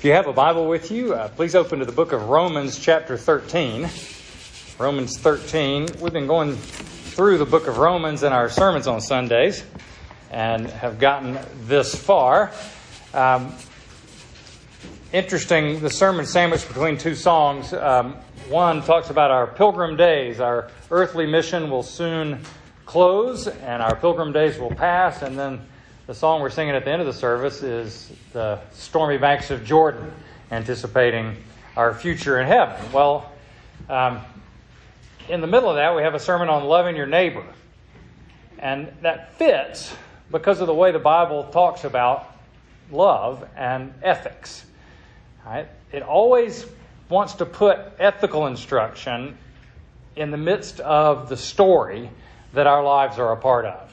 If you have a Bible with you, uh, please open to the book of Romans, chapter 13. Romans 13. We've been going through the book of Romans in our sermons on Sundays and have gotten this far. Um, interesting, the sermon sandwiched between two songs. Um, one talks about our pilgrim days. Our earthly mission will soon close and our pilgrim days will pass, and then the song we're singing at the end of the service is the stormy banks of Jordan, anticipating our future in heaven. Well, um, in the middle of that, we have a sermon on loving your neighbor. And that fits because of the way the Bible talks about love and ethics. Right? It always wants to put ethical instruction in the midst of the story that our lives are a part of.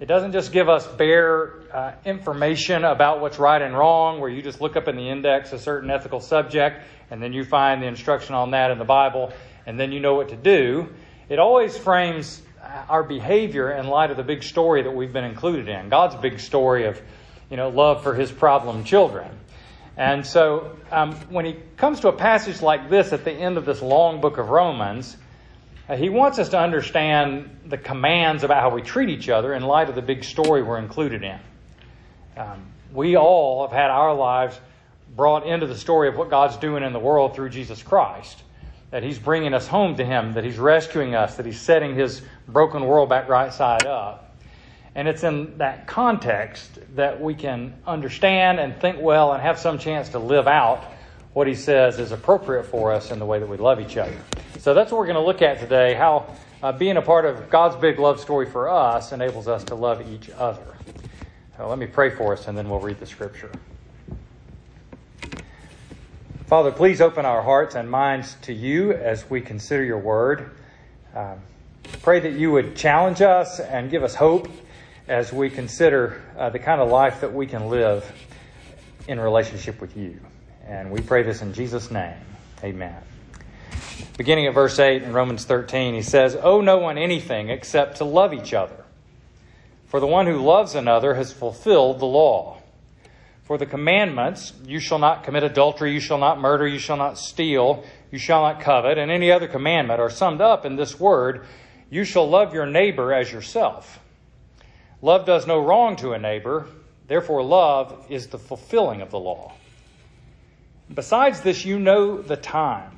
It doesn't just give us bare uh, information about what's right and wrong, where you just look up in the index a certain ethical subject and then you find the instruction on that in the Bible and then you know what to do. It always frames our behavior in light of the big story that we've been included in God's big story of you know, love for his problem children. And so um, when he comes to a passage like this at the end of this long book of Romans, uh, he wants us to understand the commands about how we treat each other in light of the big story we're included in. Um, we all have had our lives brought into the story of what God's doing in the world through Jesus Christ. That He's bringing us home to Him, that He's rescuing us, that He's setting His broken world back right side up. And it's in that context that we can understand and think well and have some chance to live out what He says is appropriate for us in the way that we love each other. So that's what we're going to look at today how uh, being a part of God's big love story for us enables us to love each other. Let me pray for us and then we'll read the scripture. Father, please open our hearts and minds to you as we consider your word. Um, pray that you would challenge us and give us hope as we consider uh, the kind of life that we can live in relationship with you. And we pray this in Jesus' name. Amen beginning at verse 8 in Romans 13, he says, Owe no one anything except to love each other. For the one who loves another has fulfilled the law. For the commandments, you shall not commit adultery, you shall not murder, you shall not steal, you shall not covet, and any other commandment are summed up in this word, you shall love your neighbor as yourself. Love does no wrong to a neighbor, therefore, love is the fulfilling of the law. Besides this, you know the time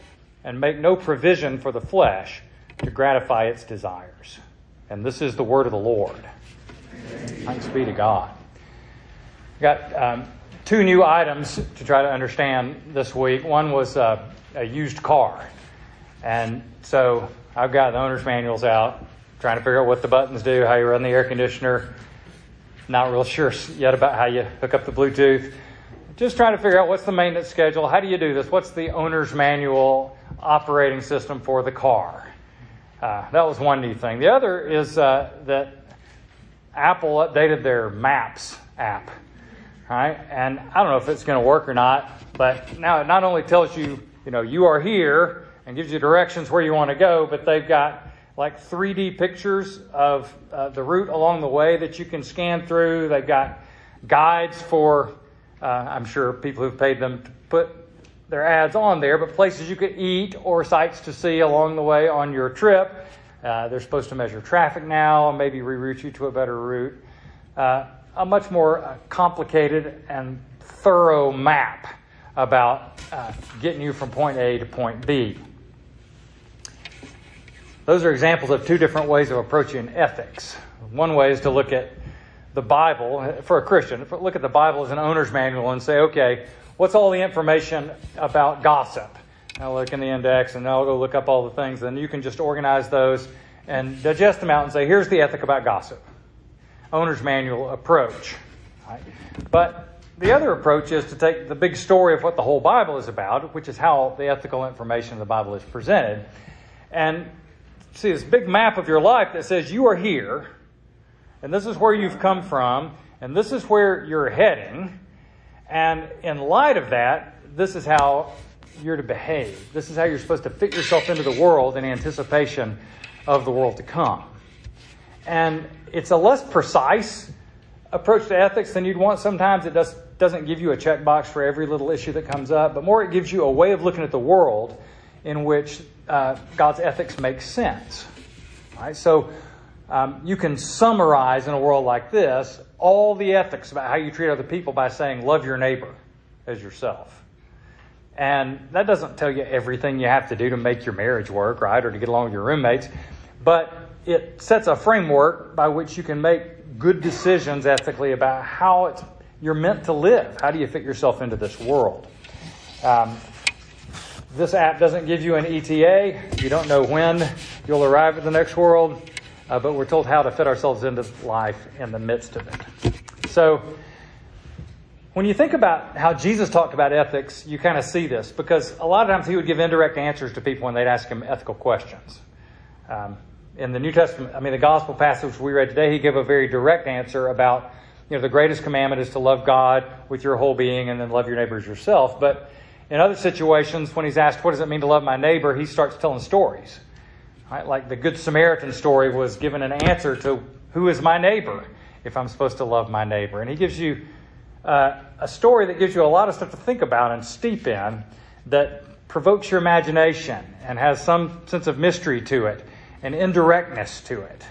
and make no provision for the flesh to gratify its desires. And this is the word of the Lord. Thanks be to God. Got um, two new items to try to understand this week. One was uh, a used car. And so I've got the owner's manuals out, trying to figure out what the buttons do, how you run the air conditioner. Not real sure yet about how you hook up the Bluetooth. Just trying to figure out what's the maintenance schedule, how do you do this, what's the owner's manual, operating system for the car. Uh, that was one neat thing. The other is uh, that Apple updated their Maps app, right? And I don't know if it's going to work or not, but now it not only tells you, you know, you are here and gives you directions where you want to go, but they've got like 3D pictures of uh, the route along the way that you can scan through. They've got guides for, uh, I'm sure people who've paid them to put their ads on there, but places you could eat or sights to see along the way on your trip. Uh, they're supposed to measure traffic now and maybe reroute you to a better route. Uh, a much more uh, complicated and thorough map about uh, getting you from point A to point B. Those are examples of two different ways of approaching ethics. One way is to look at the Bible, for a Christian, look at the Bible as an owner's manual and say, okay, what's all the information about gossip? I'll look in the index and I'll go look up all the things. And you can just organize those and digest them out and say, here's the ethic about gossip. Owner's manual approach. Right? But the other approach is to take the big story of what the whole Bible is about, which is how the ethical information of the Bible is presented, and see this big map of your life that says you are here, and this is where you've come from, and this is where you're heading, and in light of that, this is how you're to behave. This is how you're supposed to fit yourself into the world in anticipation of the world to come. And it's a less precise approach to ethics than you'd want. Sometimes it does, doesn't give you a checkbox for every little issue that comes up, but more it gives you a way of looking at the world in which uh, God's ethics makes sense. Right? So um, you can summarize in a world like this all the ethics about how you treat other people by saying, love your neighbor as yourself. And that doesn't tell you everything you have to do to make your marriage work, right, or to get along with your roommates. But it sets a framework by which you can make good decisions ethically about how it's, you're meant to live. How do you fit yourself into this world? Um, this app doesn't give you an ETA. You don't know when you'll arrive at the next world, uh, but we're told how to fit ourselves into life in the midst of it. So, when you think about how Jesus talked about ethics, you kind of see this because a lot of times he would give indirect answers to people when they'd ask him ethical questions. Um, in the New Testament, I mean, the gospel passage we read today, he gave a very direct answer about, you know, the greatest commandment is to love God with your whole being and then love your neighbor as yourself. But in other situations, when he's asked, what does it mean to love my neighbor, he starts telling stories. Right? Like the Good Samaritan story was given an answer to who is my neighbor if I'm supposed to love my neighbor. And he gives you uh, a story that gives you a lot of stuff to think about and steep in that provokes your imagination and has some sense of mystery to it and indirectness to it.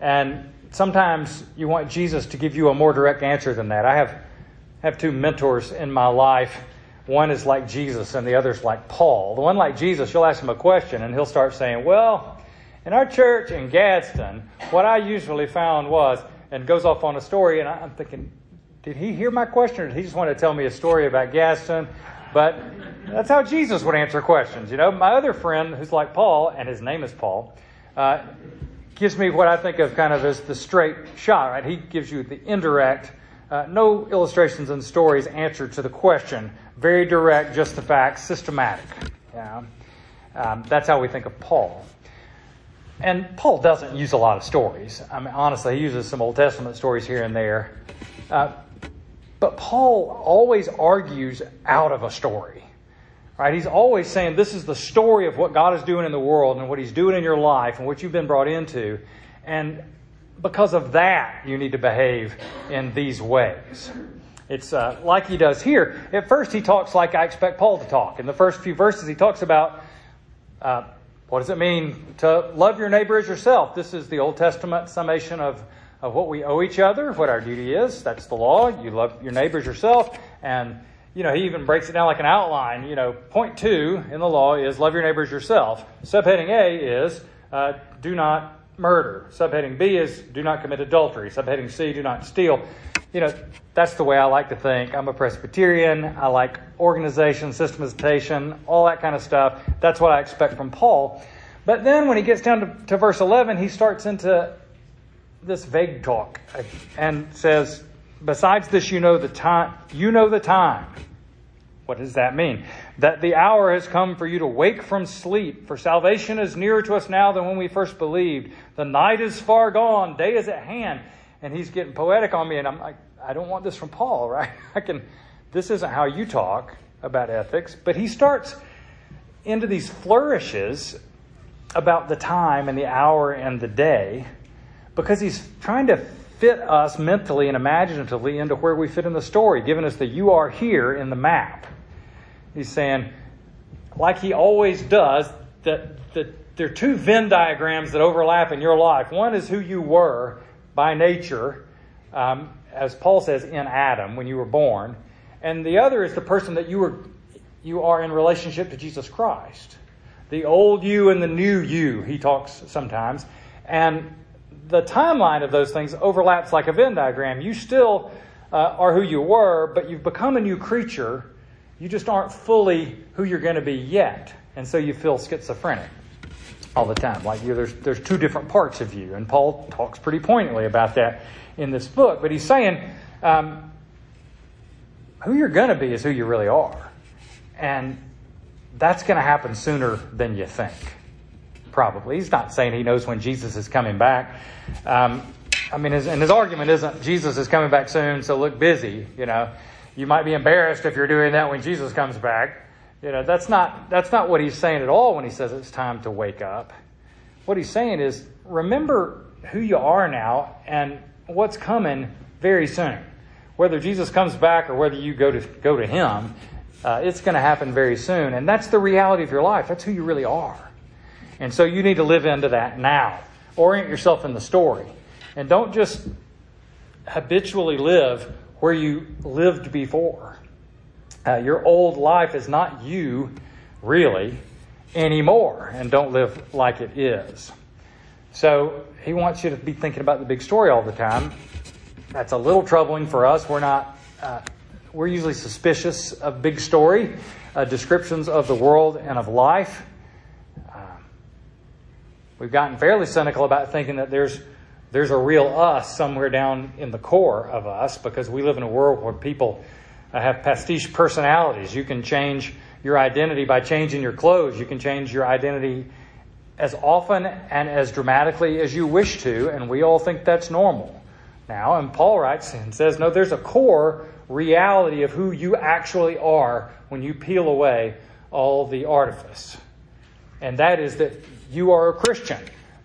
And sometimes you want Jesus to give you a more direct answer than that. I have have two mentors in my life. One is like Jesus and the other is like Paul. The one like Jesus, you'll ask him a question and he'll start saying, Well, in our church in Gadsden, what I usually found was, and goes off on a story, and I'm thinking, did he hear my question or did he just want to tell me a story about Gadsden? But that's how Jesus would answer questions. You know, my other friend who's like Paul, and his name is Paul, uh, gives me what I think of kind of as the straight shot, right? He gives you the indirect, uh, no illustrations and stories answer to the question. Very direct, just the facts, systematic. Yeah. Um, that's how we think of Paul. And Paul doesn't use a lot of stories. I mean, honestly, he uses some Old Testament stories here and there. Uh, but Paul always argues out of a story. Right? He's always saying this is the story of what God is doing in the world and what he's doing in your life and what you've been brought into. And because of that, you need to behave in these ways. It's uh, like he does here. At first, he talks like I expect Paul to talk. In the first few verses, he talks about uh, what does it mean to love your neighbor as yourself. This is the Old Testament summation of of what we owe each other, what our duty is. That's the law. You love your neighbors yourself. And, you know, he even breaks it down like an outline. You know, point two in the law is love your neighbors yourself. Subheading A is uh, do not murder. Subheading B is do not commit adultery. Subheading C, do not steal. You know, that's the way I like to think. I'm a Presbyterian. I like organization, systematization, all that kind of stuff. That's what I expect from Paul. But then when he gets down to, to verse 11, he starts into this vague talk and says, besides this, you know the time, you know the time. What does that mean? That the hour has come for you to wake from sleep, for salvation is nearer to us now than when we first believed. The night is far gone, day is at hand. And he's getting poetic on me, and I'm like, I don't want this from Paul, right? I can, this isn't how you talk about ethics. But he starts into these flourishes about the time and the hour and the day because he's trying to fit us mentally and imaginatively into where we fit in the story, giving us the you are here in the map. He's saying, like he always does, that, that there are two Venn diagrams that overlap in your life. One is who you were by nature, um, as Paul says, in Adam when you were born, and the other is the person that you were you are in relationship to Jesus Christ. The old you and the new you, he talks sometimes. And the timeline of those things overlaps like a Venn diagram. You still uh, are who you were, but you've become a new creature. You just aren't fully who you're going to be yet. And so you feel schizophrenic all the time. Like you, there's, there's two different parts of you. And Paul talks pretty pointedly about that in this book. But he's saying, um, who you're going to be is who you really are. And that's going to happen sooner than you think. Probably. He's not saying he knows when Jesus is coming back. Um, I mean, his, and his argument isn't Jesus is coming back soon, so look busy. You know, you might be embarrassed if you're doing that when Jesus comes back. You know, that's not that's not what he's saying at all when he says it's time to wake up. What he's saying is remember who you are now and what's coming very soon. Whether Jesus comes back or whether you go to go to him, uh, it's going to happen very soon, and that's the reality of your life. That's who you really are, and so you need to live into that now. Orient yourself in the story, and don't just habitually live where you lived before. Uh, your old life is not you, really, anymore, and don't live like it is. So he wants you to be thinking about the big story all the time. That's a little troubling for us. We're not. Uh, we're usually suspicious of big story uh, descriptions of the world and of life. Uh, we've gotten fairly cynical about thinking that there's there's a real us somewhere down in the core of us because we live in a world where people uh, have pastiche personalities. You can change your identity by changing your clothes. You can change your identity as often and as dramatically as you wish to, and we all think that's normal now. And Paul writes and says, no, there's a core reality of who you actually are when you peel away all the artifice. And that is that you are a Christian,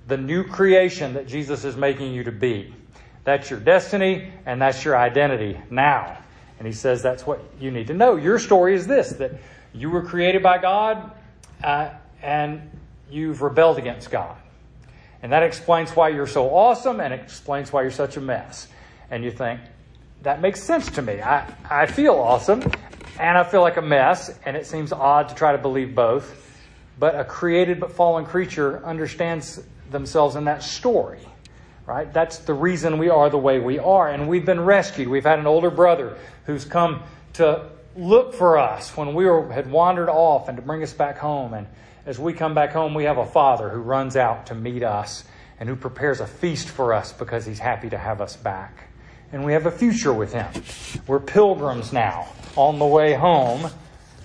the new creation that Jesus is making you to be. That's your destiny and that's your identity now. And he says that's what you need to know. Your story is this that you were created by God uh, and you've rebelled against God. And that explains why you're so awesome and explains why you're such a mess. And you think, that makes sense to me. I, I feel awesome and I feel like a mess, and it seems odd to try to believe both. But a created but fallen creature understands themselves in that story, right? That's the reason we are the way we are. And we've been rescued. We've had an older brother who's come to look for us when we were, had wandered off and to bring us back home. And as we come back home, we have a father who runs out to meet us and who prepares a feast for us because he's happy to have us back and we have a future with Him. We're pilgrims now on the way home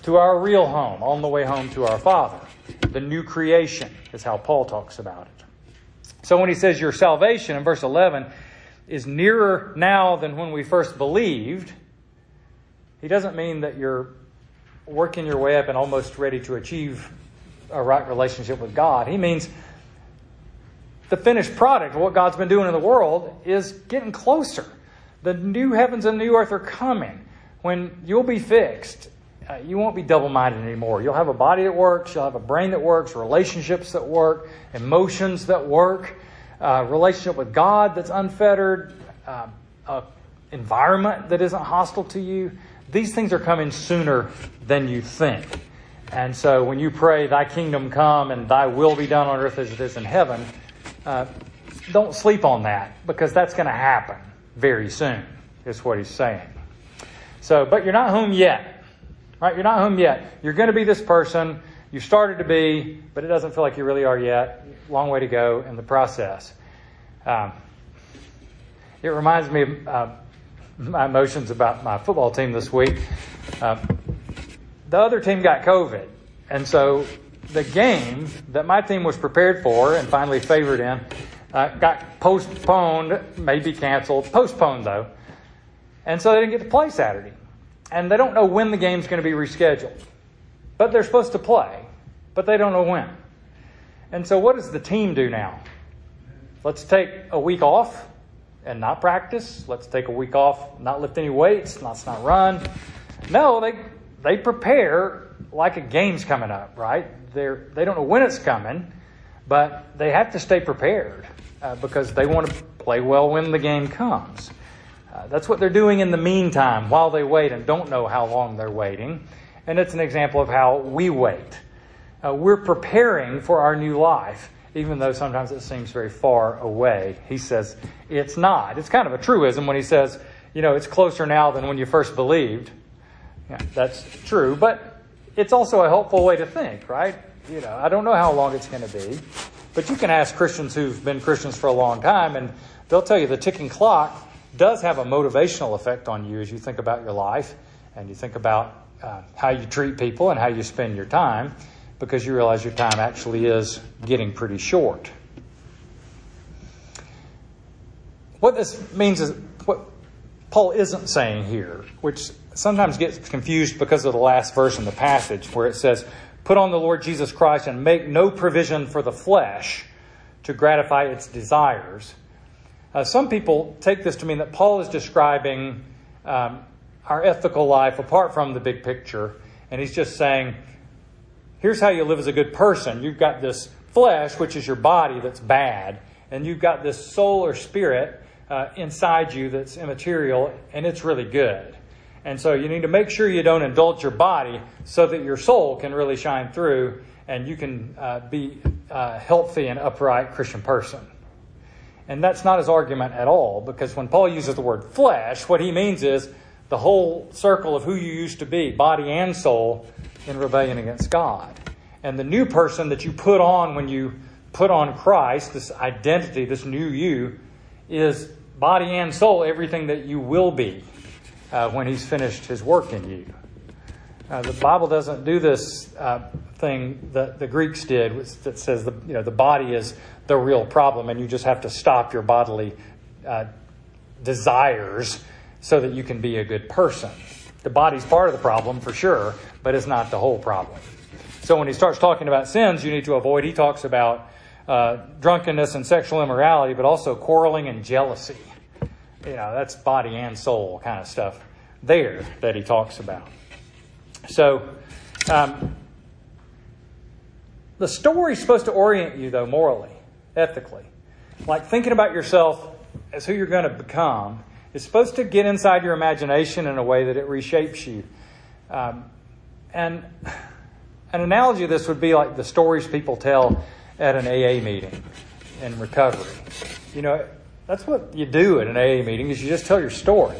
to our real home, on the way home to our Father. The new creation is how Paul talks about it. So when he says your salvation in verse 11 is nearer now than when we first believed, he doesn't mean that you're working your way up and almost ready to achieve a right relationship with God. He means the finished product, of what God's been doing in the world, is getting closer. The new heavens and new earth are coming when you'll be fixed. Uh, you won't be double minded anymore. You'll have a body that works, you'll have a brain that works, relationships that work, emotions that work, uh, relationship with God that's unfettered, uh, a environment that isn't hostile to you. These things are coming sooner than you think. And so when you pray, Thy kingdom come and Thy will be done on earth as it is in heaven, uh, don't sleep on that because that's going to happen very soon, is what he's saying. So, but you're not home yet. Right? You're not home yet. You're going to be this person. You started to be, but it doesn't feel like you really are yet. Long way to go in the process. Um, it reminds me of uh, my emotions about my football team this week. Uh, the other team got COVID, and so the game that my team was prepared for and finally favored in uh, got postponed, maybe canceled, postponed though. And so they didn't get to play Saturday. And they don't know when the game's going to be rescheduled. But they're supposed to play, but they don't know when. And so what does the team do now? Let's take a week off and not practice. Let's take a week off, not lift any weights, let's not run. No, they they prepare like a game's coming up, right? They're they don't know when it's coming, but they have to stay prepared uh, because they want to play well when the game comes. Uh, that's what they're doing in the meantime while they wait and don't know how long they're waiting. And it's an example of how we wait. Uh, we're preparing for our new life, even though sometimes it seems very far away. He says it's not. It's kind of a truism when he says, you know, it's closer now than when you first believed. Yeah, that's true, but it's also a helpful way to think, right? You know, I don't know how long it's going to be. But you can ask Christians who've been Christians for a long time, and they'll tell you the ticking clock does have a motivational effect on you as you think about your life. and you think about uh, how you treat people and how you spend your time because you realize your time actually is getting pretty short. What this means is what Paul isn't saying here, which sometimes gets confused because of the last verse in the passage where it says, Put on the Lord Jesus Christ and make no provision for the flesh to gratify its desires. Uh, some people take this to mean that Paul is describing um, our ethical life apart from the big picture, and he's just saying, here's how you live as a good person. You've got this flesh, which is your body, that's bad, and you've got this soul or spirit uh, inside you that's immaterial, and it's really good. And so you need to make sure you don't indulge your body so that your soul can really shine through and you can uh, be a healthy and upright Christian person. And that's not his argument at all, because when Paul uses the word flesh, what he means is the whole circle of who you used to be, body and soul, in rebellion against God. And the new person that you put on when you put on Christ, this identity, this new you, is body and soul, everything that you will be uh, when he's finished his work in you. Uh, the Bible doesn't do this uh, thing that the Greeks did, that says the you know the body is the real problem, and you just have to stop your bodily uh, desires so that you can be a good person. The body's part of the problem for sure, but it's not the whole problem. So when he starts talking about sins, you need to avoid. He talks about uh, drunkenness and sexual immorality, but also quarreling and jealousy. You know, that's body and soul kind of stuff there that he talks about. So, um, the story's supposed to orient you, though, morally, ethically. Like thinking about yourself as who you're going to become is supposed to get inside your imagination in a way that it reshapes you. Um, and an analogy of this would be like the stories people tell at an AA meeting in recovery. You know, that's what you do at an AA meeting is you just tell your story.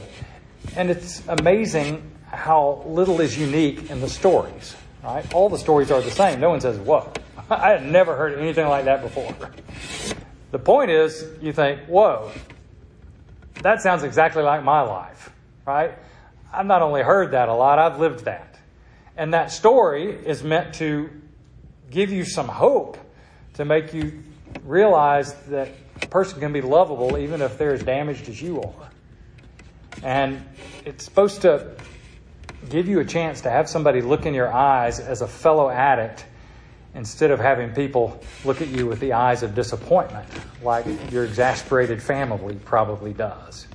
And it's amazing how little is unique in the stories, right? All the stories are the same. No one says, whoa, I had never heard anything like that before. The point is, you think, whoa, that sounds exactly like my life, right? I've not only heard that a lot, I've lived that. And that story is meant to give you some hope, to make you realize that a person can be lovable even if they're as damaged as you are. And it's supposed to give you a chance to have somebody look in your eyes as a fellow addict instead of having people look at you with the eyes of disappointment, like your exasperated family probably does.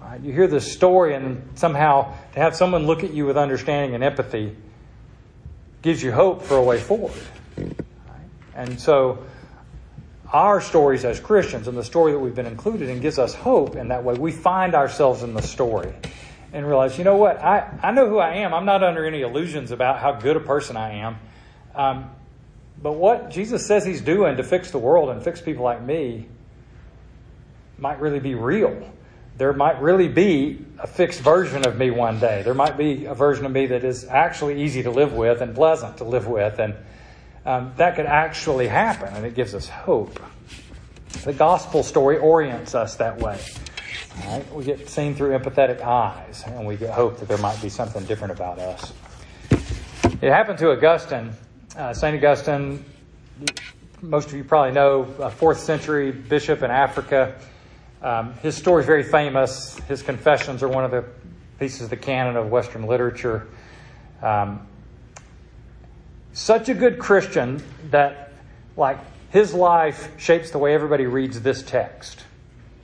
Right? You hear this story, and somehow to have someone look at you with understanding and empathy gives you hope for a way forward. Right? And so, our stories as Christians and the story that we've been included in gives us hope in that way. We find ourselves in the story and realize, you know what, I, I know who I am. I'm not under any illusions about how good a person I am. Um, but what Jesus says he's doing to fix the world and fix people like me might really be real. There might really be a fixed version of me one day. There might be a version of me that is actually easy to live with and pleasant to live with. And um, that could actually happen, and it gives us hope. The gospel story orients us that way. Right? We get seen through empathetic eyes, and we get hope that there might be something different about us. It happened to Augustine uh, St. Augustine, most of you probably know, a fourth century bishop in Africa. Um, his story is very famous. His confessions are one of the pieces of the canon of Western literature. Um, such a good Christian that, like, his life shapes the way everybody reads this text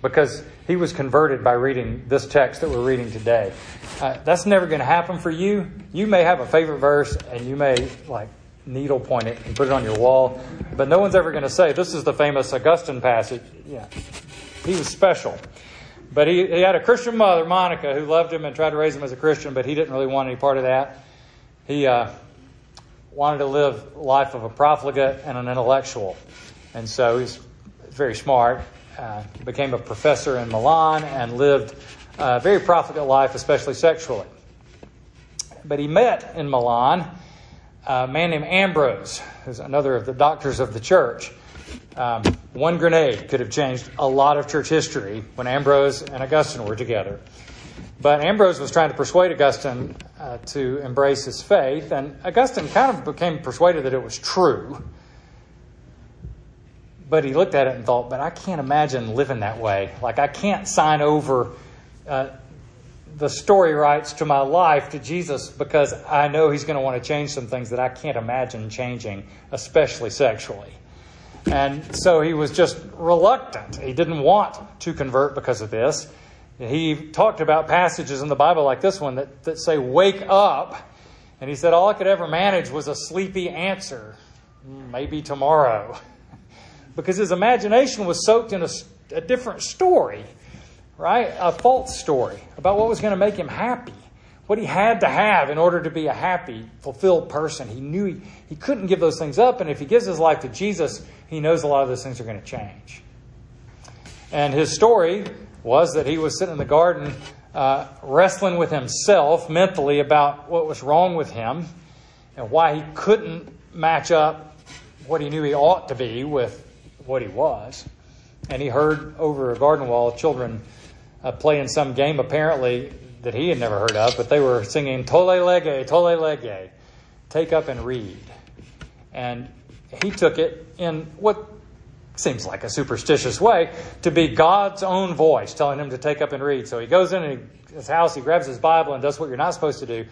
because he was converted by reading this text that we're reading today. Uh, that's never going to happen for you. You may have a favorite verse and you may, like, needle point it and put it on your wall. But no one's ever going to say, this is the famous Augustine passage. Yeah. He was special. But he, he had a Christian mother, Monica, who loved him and tried to raise him as a Christian, but he didn't really want any part of that. He uh, wanted to live life of a profligate and an intellectual. And so he's very smart, uh, became a professor in Milan, and lived a very profligate life, especially sexually. But he met in Milan a man named Ambrose, who's another of the doctors of the church. Um, one grenade could have changed a lot of church history when Ambrose and Augustine were together. But Ambrose was trying to persuade Augustine uh, to embrace his faith, and Augustine kind of became persuaded that it was true. But he looked at it and thought, but I can't imagine living that way. Like, I can't sign over uh, the story rights to my life to Jesus because I know he's going to want to change some things that I can't imagine changing, especially sexually. And so he was just reluctant. He didn't want to convert because of this. He talked about passages in the Bible like this one that, that say, Wake up. And he said, All I could ever manage was a sleepy answer. Maybe tomorrow. because his imagination was soaked in a, a different story, right? A false story about what was going to make him happy what he had to have in order to be a happy, fulfilled person. He knew he, he couldn't give those things up, and if he gives his life to Jesus, he knows a lot of those things are going to change. And his story was that he was sitting in the garden uh, wrestling with himself mentally about what was wrong with him and why he couldn't match up what he knew he ought to be with what he was. And he heard over a garden wall children uh, playing some game, apparently that he had never heard of, but they were singing Tolle Lege, Tolle Lege, take up and read. And he took it in what seems like a superstitious way to be God's own voice telling him to take up and read. So he goes in his house, he grabs his Bible and does what you're not supposed to do,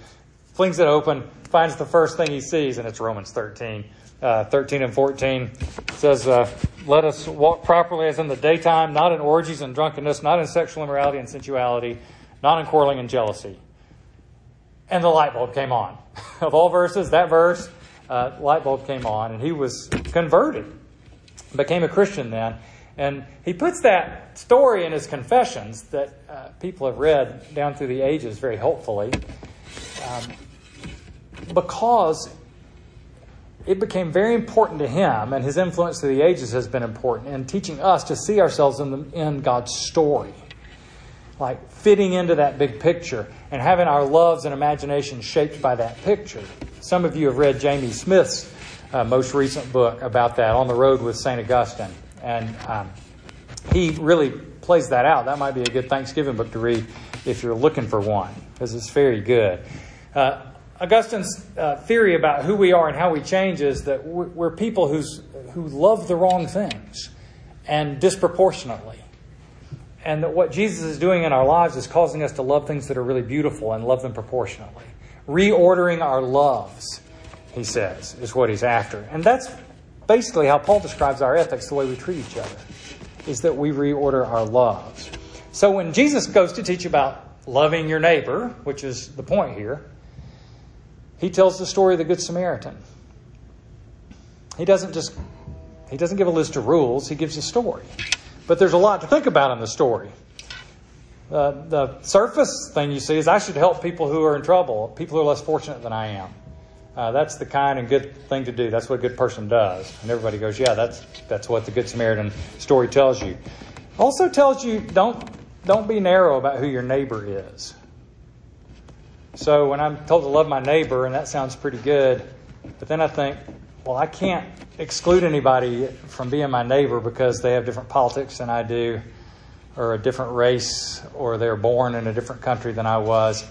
flings it open, finds the first thing he sees, and it's Romans 13. Uh, 13 and 14 says, uh, Let us walk properly as in the daytime, not in orgies and drunkenness, not in sexual immorality and sensuality not in quarreling and jealousy. And the light bulb came on. of all verses, that verse, uh, light bulb came on, and he was converted, became a Christian then. And he puts that story in his confessions that uh, people have read down through the ages very helpfully um, because it became very important to him, and his influence through the ages has been important in teaching us to see ourselves in, the, in God's story like fitting into that big picture and having our loves and imagination shaped by that picture. Some of you have read Jamie Smith's uh, most recent book about that, On the Road with St. Augustine. And um, he really plays that out. That might be a good Thanksgiving book to read if you're looking for one, because it's very good. Uh, Augustine's uh, theory about who we are and how we change is that we're people who's, who love the wrong things and disproportionately and that what Jesus is doing in our lives is causing us to love things that are really beautiful and love them proportionately. Reordering our loves, he says, is what he's after. And that's basically how Paul describes our ethics, the way we treat each other, is that we reorder our loves. So when Jesus goes to teach about loving your neighbor, which is the point here, he tells the story of the Good Samaritan. He doesn't just he doesn't give a list of rules, he gives a story. But there's a lot to think about in the story. Uh, the surface thing you see is I should help people who are in trouble, people who are less fortunate than I am. Uh, that's the kind and good thing to do. That's what a good person does. And everybody goes, yeah, that's that's what the Good Samaritan story tells you. Also tells you don't don't be narrow about who your neighbor is. So when I'm told to love my neighbor, and that sounds pretty good, but then I think, well, I can't exclude anybody from being my neighbor because they have different politics than I do, or a different race, or they're born in a different country than I was.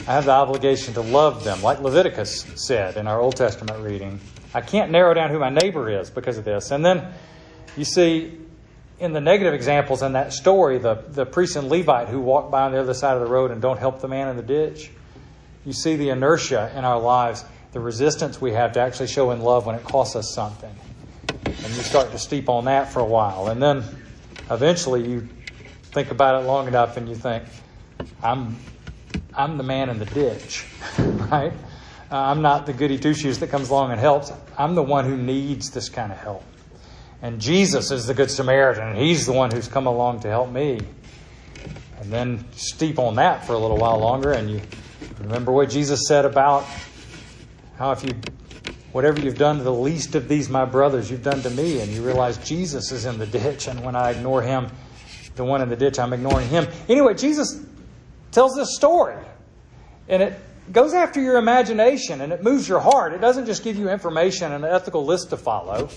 I have the obligation to love them, like Leviticus said in our Old Testament reading. I can't narrow down who my neighbor is because of this. And then you see in the negative examples in that story, the, the priest and Levite who walk by on the other side of the road and don't help the man in the ditch. You see the inertia in our lives the resistance we have to actually show in love when it costs us something. And you start to steep on that for a while. And then eventually you think about it long enough and you think, I'm, I'm the man in the ditch, right? Uh, I'm not the goody two shoes that comes along and helps. I'm the one who needs this kind of help. And Jesus is the Good Samaritan, and He's the one who's come along to help me. And then steep on that for a little while longer, and you remember what Jesus said about how if you, whatever you've done to the least of these, my brothers, you've done to me, and you realize Jesus is in the ditch, and when I ignore him, the one in the ditch, I'm ignoring him. Anyway, Jesus tells this story, and it goes after your imagination, and it moves your heart. It doesn't just give you information and an ethical list to follow.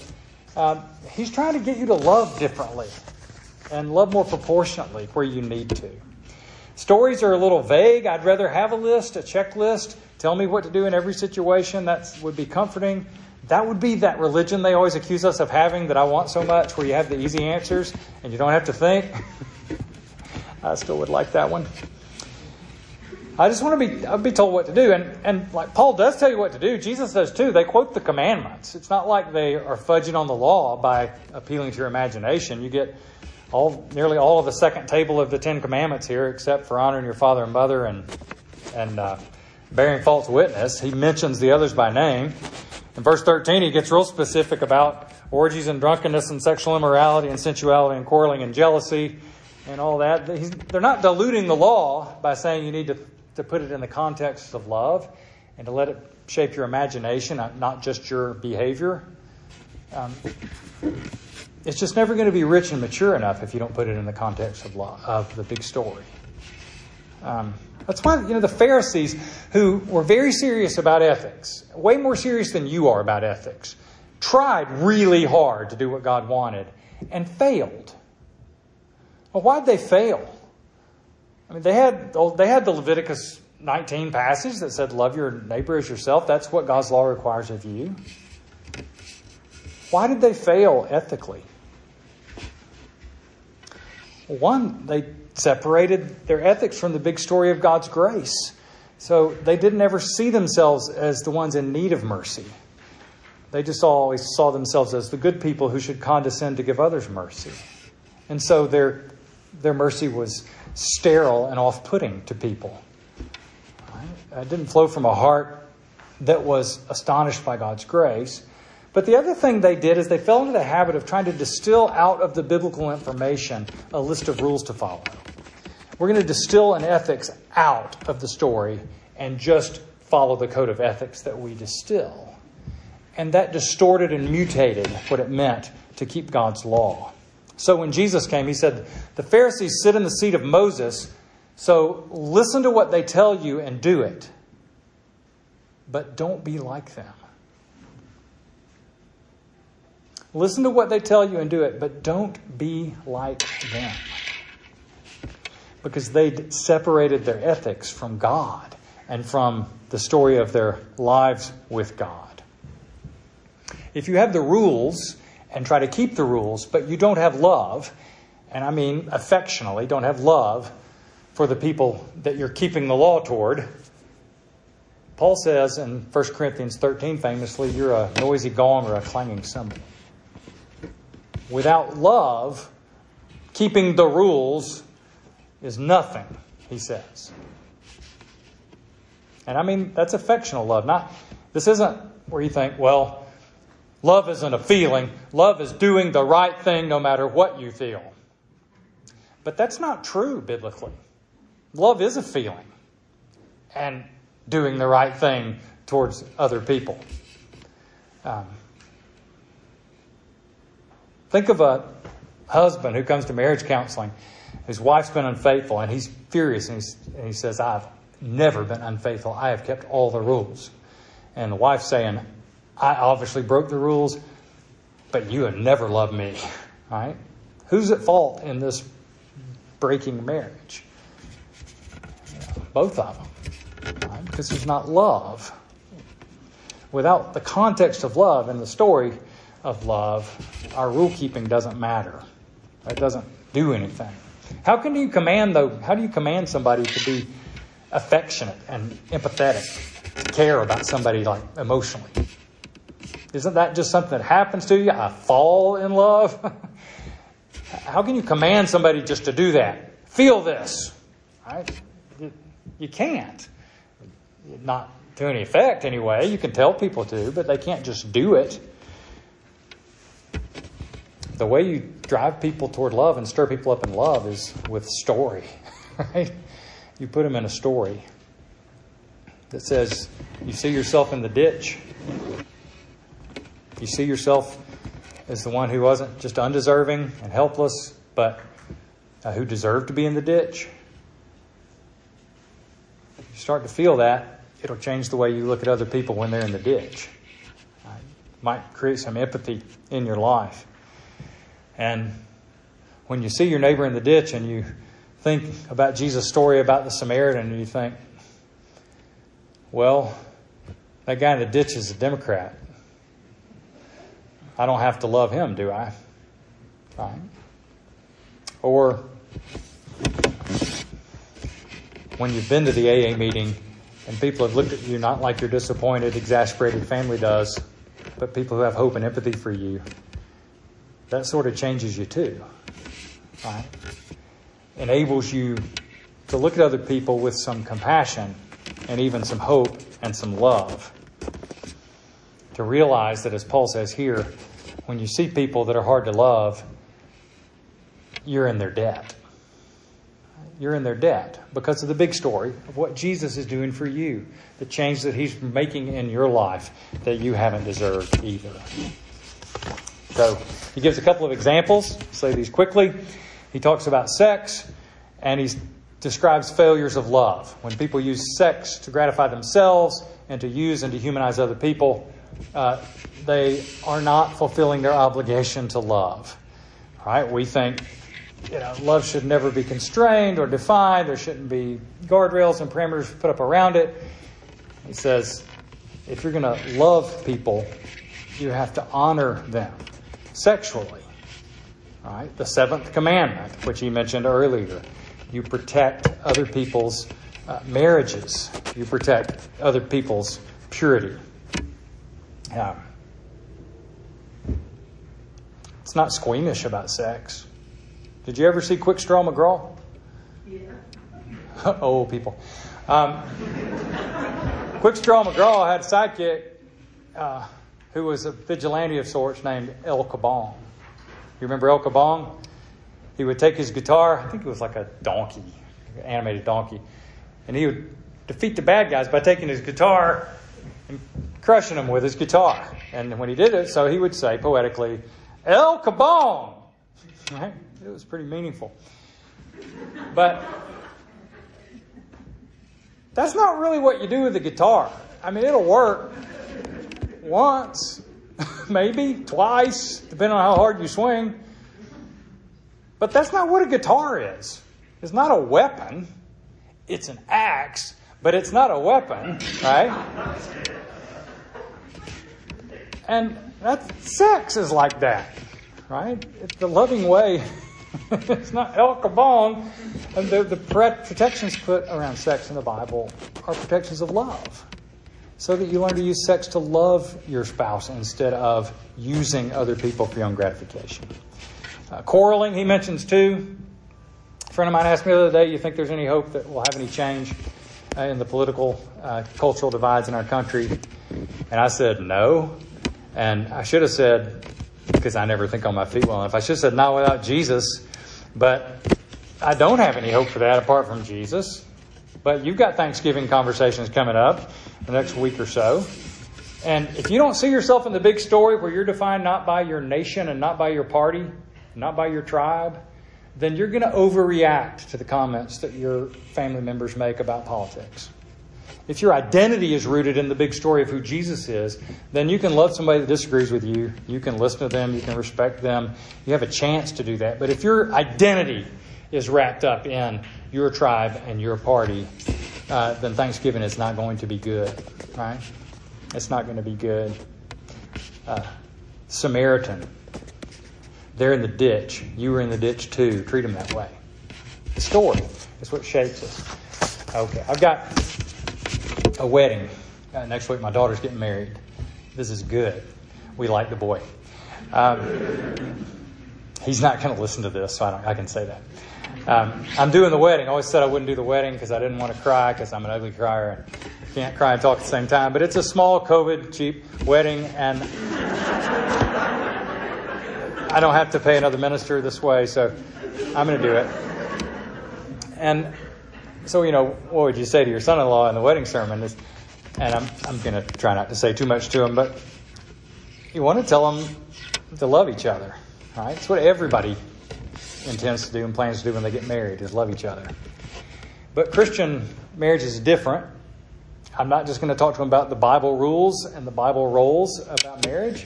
Um, he's trying to get you to love differently and love more proportionately where you need to. Stories are a little vague. I'd rather have a list, a checklist. Tell me what to do in every situation. That would be comforting. That would be that religion they always accuse us of having that I want so much, where you have the easy answers and you don't have to think. I still would like that one. I just want to be I'd be told what to do. And and like Paul does tell you what to do, Jesus does too. They quote the commandments. It's not like they are fudging on the law by appealing to your imagination. You get all nearly all of the second table of the Ten Commandments here, except for honoring your father and mother and and uh, bearing false witness. He mentions the others by name. In verse 13, he gets real specific about orgies and drunkenness and sexual immorality and sensuality and quarreling and jealousy and all that. He's, they're not diluting the law by saying you need to to put it in the context of love and to let it shape your imagination, not just your behavior. Um, it's just never going to be rich and mature enough if you don't put it in the context of, love, of the big story. Um, that's why you know the Pharisees, who were very serious about ethics, way more serious than you are about ethics, tried really hard to do what God wanted and failed. Well, why'd they fail? I mean, they had they had the Leviticus 19 passage that said, "Love your neighbor as yourself." That's what God's law requires of you. Why did they fail ethically? One, they separated their ethics from the big story of God's grace. So they didn't ever see themselves as the ones in need of mercy. They just always saw themselves as the good people who should condescend to give others mercy. And so their, their mercy was sterile and off putting to people. It didn't flow from a heart that was astonished by God's grace. But the other thing they did is they fell into the habit of trying to distill out of the biblical information a list of rules to follow. We're going to distill an ethics out of the story and just follow the code of ethics that we distill. And that distorted and mutated what it meant to keep God's law. So when Jesus came, he said, The Pharisees sit in the seat of Moses, so listen to what they tell you and do it. But don't be like them. Listen to what they tell you and do it, but don't be like them. Because they separated their ethics from God and from the story of their lives with God. If you have the rules and try to keep the rules, but you don't have love, and I mean affectionately, don't have love for the people that you're keeping the law toward, Paul says in 1 Corinthians 13 famously, you're a noisy gong or a clanging cymbal. Without love, keeping the rules is nothing, he says. And I mean, that's affectional love. Not, this isn't where you think, well, Love isn't a feeling. Love is doing the right thing no matter what you feel. But that's not true biblically. Love is a feeling and doing the right thing towards other people. Um, think of a husband who comes to marriage counseling. His wife's been unfaithful, and he's furious, and, he's, and he says, I've never been unfaithful. I have kept all the rules. And the wife's saying, I obviously broke the rules, but you have never loved me. Right? Who's at fault in this breaking marriage? Both of them. Right? Because there's not love. Without the context of love and the story of love, our rule keeping doesn't matter. It doesn't do anything. How can you command though? How do you command somebody to be affectionate and empathetic, care about somebody like emotionally? Isn't that just something that happens to you? I fall in love? How can you command somebody just to do that? Feel this. Right? You can't. Not to any effect, anyway. You can tell people to, but they can't just do it. The way you drive people toward love and stir people up in love is with story, right? You put them in a story that says, You see yourself in the ditch, you see yourself as the one who wasn't just undeserving and helpless, but uh, who deserved to be in the ditch. If you start to feel that, it'll change the way you look at other people when they're in the ditch. Uh, might create some empathy in your life. And when you see your neighbor in the ditch and you think about Jesus' story about the Samaritan and you think, well, that guy in the ditch is a Democrat. I don't have to love him, do I? Right? Or when you've been to the AA meeting and people have looked at you not like your disappointed, exasperated family does, but people who have hope and empathy for you, that sort of changes you too. Right? Enables you to look at other people with some compassion and even some hope and some love. To realize that, as Paul says here, when you see people that are hard to love, you're in their debt you're in their debt because of the big story of what Jesus is doing for you, the change that He's making in your life that you haven't deserved either. So he gives a couple of examples. Say these quickly. He talks about sex and he describes failures of love. When people use sex to gratify themselves and to use and to humanize other people, uh, they are not fulfilling their obligation to love. Right? We think you know, love should never be constrained or defined. There shouldn't be guardrails and parameters put up around it. He says, if you're going to love people, you have to honor them sexually. All right? The seventh commandment, which he mentioned earlier, you protect other people's uh, marriages. You protect other people's purity. Um, it's not squeamish about sex. Did you ever see Quick Draw McGraw? Yeah. oh, people. Um, Quick Draw McGraw had a sidekick uh, who was a vigilante of sorts named El Kabong. You remember El Kabong? He would take his guitar, I think it was like a donkey, animated donkey, and he would defeat the bad guys by taking his guitar and crushing them with his guitar. And when he did it, so he would say poetically, El Kabong! Right? It was pretty meaningful. But that's not really what you do with the guitar. I mean, it'll work once, maybe twice, depending on how hard you swing. But that's not what a guitar is. It's not a weapon. It's an axe, but it's not a weapon, right? And that sex is like that, right? It's the loving way it's not El Kabong. And the, the protections put around sex in the Bible are protections of love. So that you learn to use sex to love your spouse instead of using other people for your own gratification. Uh, quarreling, he mentions too. A friend of mine asked me the other day, you think there's any hope that we'll have any change uh, in the political, uh, cultural divides in our country? And I said, no. And I should have said, because I never think on my feet well enough. I should have said, not without Jesus. But I don't have any hope for that apart from Jesus. But you've got Thanksgiving conversations coming up the next week or so. And if you don't see yourself in the big story where you're defined not by your nation and not by your party, not by your tribe, then you're going to overreact to the comments that your family members make about politics. If your identity is rooted in the big story of who Jesus is, then you can love somebody that disagrees with you. You can listen to them. You can respect them. You have a chance to do that. But if your identity is wrapped up in your tribe and your party, uh, then Thanksgiving is not going to be good, right? It's not going to be good. Uh, Samaritan, they're in the ditch. You were in the ditch too. Treat them that way. The story is what shapes us. Okay, I've got a wedding. Uh, next week, my daughter's getting married. This is good. We like the boy. Um, he's not going to listen to this, so I, I can say that. Um, I'm doing the wedding. I always said I wouldn't do the wedding because I didn't want to cry because I'm an ugly crier and can't cry and talk at the same time. But it's a small, COVID, cheap wedding, and I don't have to pay another minister this way, so I'm going to do it. And so, you know, what would you say to your son in law in the wedding sermon? Is, and I'm, I'm going to try not to say too much to him, but you want to tell them to love each other, right? It's what everybody intends to do and plans to do when they get married, is love each other. But Christian marriage is different. I'm not just going to talk to him about the Bible rules and the Bible roles about marriage.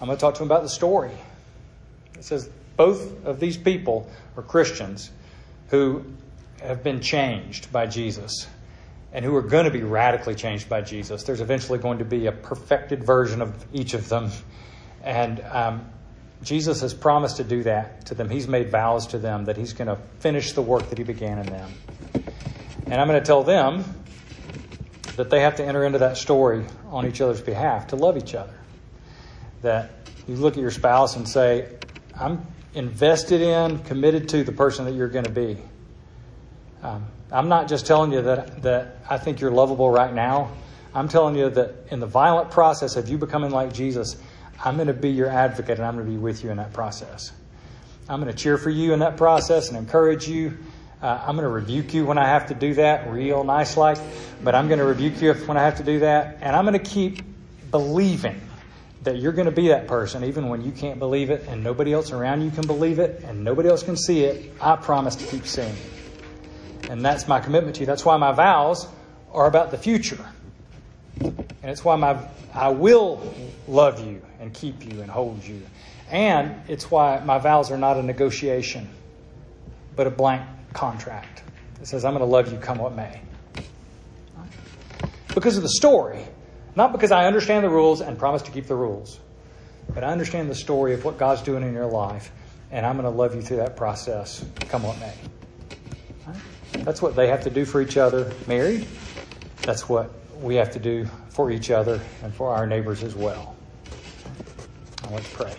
I'm going to talk to him about the story. It says both of these people are Christians who have been changed by Jesus and who are going to be radically changed by Jesus. There's eventually going to be a perfected version of each of them. And um, Jesus has promised to do that to them. He's made vows to them that He's going to finish the work that He began in them. And I'm going to tell them that they have to enter into that story on each other's behalf to love each other. That you look at your spouse and say, I'm invested in, committed to the person that you're going to be. Um, I'm not just telling you that, that I think you're lovable right now. I'm telling you that in the violent process of you becoming like Jesus, I'm going to be your advocate and I'm going to be with you in that process. I'm going to cheer for you in that process and encourage you. Uh, I'm going to rebuke you when I have to do that, real nice like, but I'm going to rebuke you when I have to do that. And I'm going to keep believing that you're going to be that person even when you can't believe it and nobody else around you can believe it and nobody else can see it. I promise to keep seeing it. And that's my commitment to you. That's why my vows are about the future. And it's why my, I will love you and keep you and hold you. And it's why my vows are not a negotiation, but a blank contract. It says, I'm going to love you come what may. Because of the story, not because I understand the rules and promise to keep the rules, but I understand the story of what God's doing in your life, and I'm going to love you through that process, come what may. That's what they have to do for each other married. That's what we have to do for each other and for our neighbors as well. Let's pray.